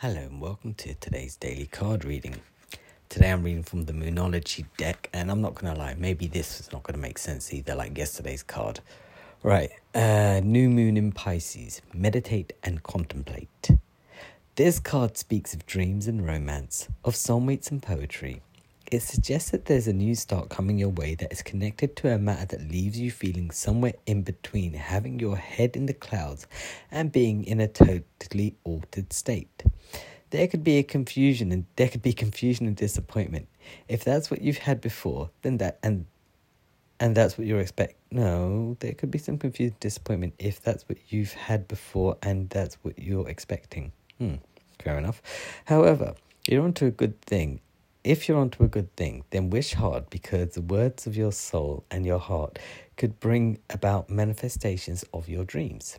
Hello and welcome to today's daily card reading. Today I'm reading from the Moonology deck, and I'm not gonna lie, maybe this is not gonna make sense either, like yesterday's card. Right, uh, New Moon in Pisces, meditate and contemplate. This card speaks of dreams and romance, of soulmates and poetry, it suggests that there's a new start coming your way that is connected to a matter that leaves you feeling somewhere in between having your head in the clouds and being in a totally altered state. There could be a confusion and there could be confusion and disappointment. If that's what you've had before, then that and and that's what you're expect. No, there could be some confusion, disappointment if that's what you've had before and that's what you're expecting. Hmm, fair enough. However, you're onto a good thing if you're onto a good thing, then wish hard because the words of your soul and your heart could bring about manifestations of your dreams.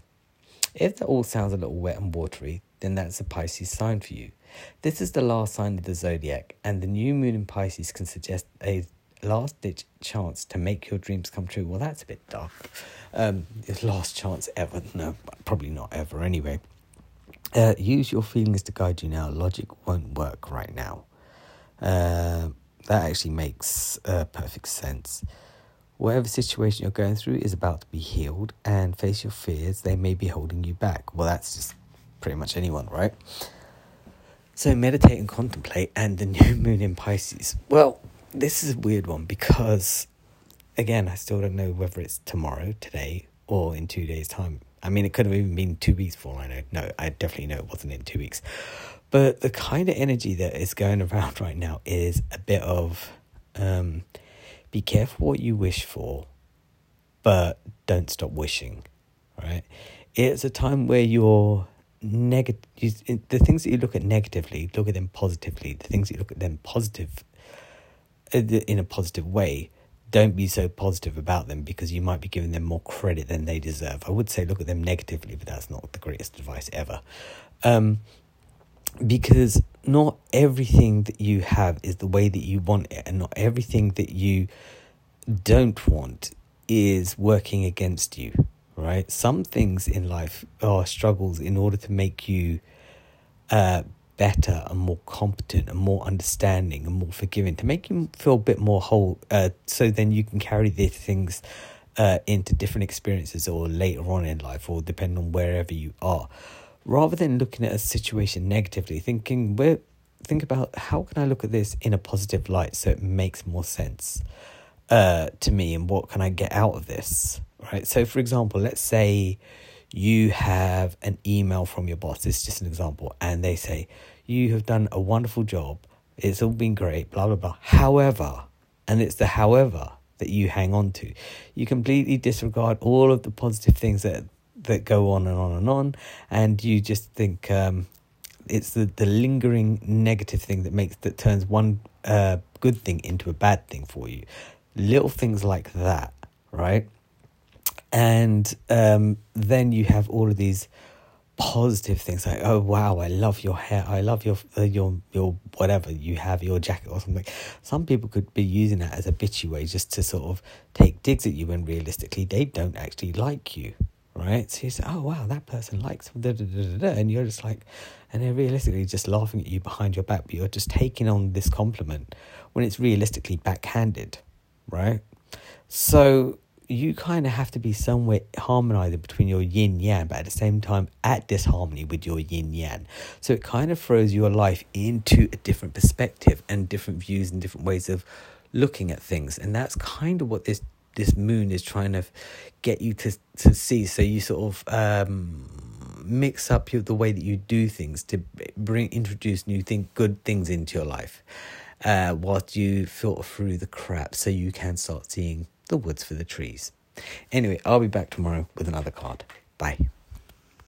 If that all sounds a little wet and watery, then that's a Pisces sign for you. This is the last sign of the zodiac, and the new moon in Pisces can suggest a last ditch chance to make your dreams come true. Well, that's a bit dark. Um, last chance ever. No, probably not ever anyway. Uh, use your feelings to guide you now. Logic won't work right now. Uh, that actually makes uh, perfect sense. Whatever situation you're going through is about to be healed and face your fears, they may be holding you back. Well, that's just pretty much anyone, right? So, meditate and contemplate, and the new moon in Pisces. Well, this is a weird one because, again, I still don't know whether it's tomorrow, today, or in two days' time. I mean, it could have even been two weeks for all I know. No, I definitely know it wasn't in two weeks. But the kind of energy that is going around right now is a bit of um, be careful what you wish for, but don't stop wishing, right? It's a time where you're negative, the things that you look at negatively, look at them positively. The things that you look at them positive, uh, in a positive way, don't be so positive about them because you might be giving them more credit than they deserve. I would say look at them negatively, but that's not the greatest advice ever. Um, because not everything that you have is the way that you want it, and not everything that you don't want is working against you, right? Some things in life are struggles in order to make you uh, better and more competent and more understanding and more forgiving, to make you feel a bit more whole, uh, so then you can carry these things uh, into different experiences or later on in life, or depending on wherever you are rather than looking at a situation negatively, thinking where think about how can I look at this in a positive light so it makes more sense uh, to me and what can I get out of this, right? So, for example, let's say you have an email from your boss. it's just an example, and they say you have done a wonderful job. It's all been great, blah blah blah. However, and it's the however that you hang on to. You completely disregard all of the positive things that that go on and on and on, and you just think um, it's the, the lingering negative thing that makes that turns one uh, good thing into a bad thing for you. Little things like that, right? And um, then you have all of these positive things like oh wow i love your hair i love your uh, your your whatever you have your jacket or something some people could be using that as a bitchy way just to sort of take digs at you when realistically they don't actually like you right? So you say, oh, wow, that person likes, da, da, da, da, da, and you're just like, and they're realistically just laughing at you behind your back, but you're just taking on this compliment when it's realistically backhanded, right? So you kind of have to be somewhere harmonizing between your yin yang, but at the same time at disharmony with your yin yang. So it kind of throws your life into a different perspective and different views and different ways of looking at things. And that's kind of what this this moon is trying to get you to to see. So you sort of um, mix up your, the way that you do things to bring introduce new thing, good things into your life, uh, whilst you filter through the crap, so you can start seeing the woods for the trees. Anyway, I'll be back tomorrow with another card. Bye.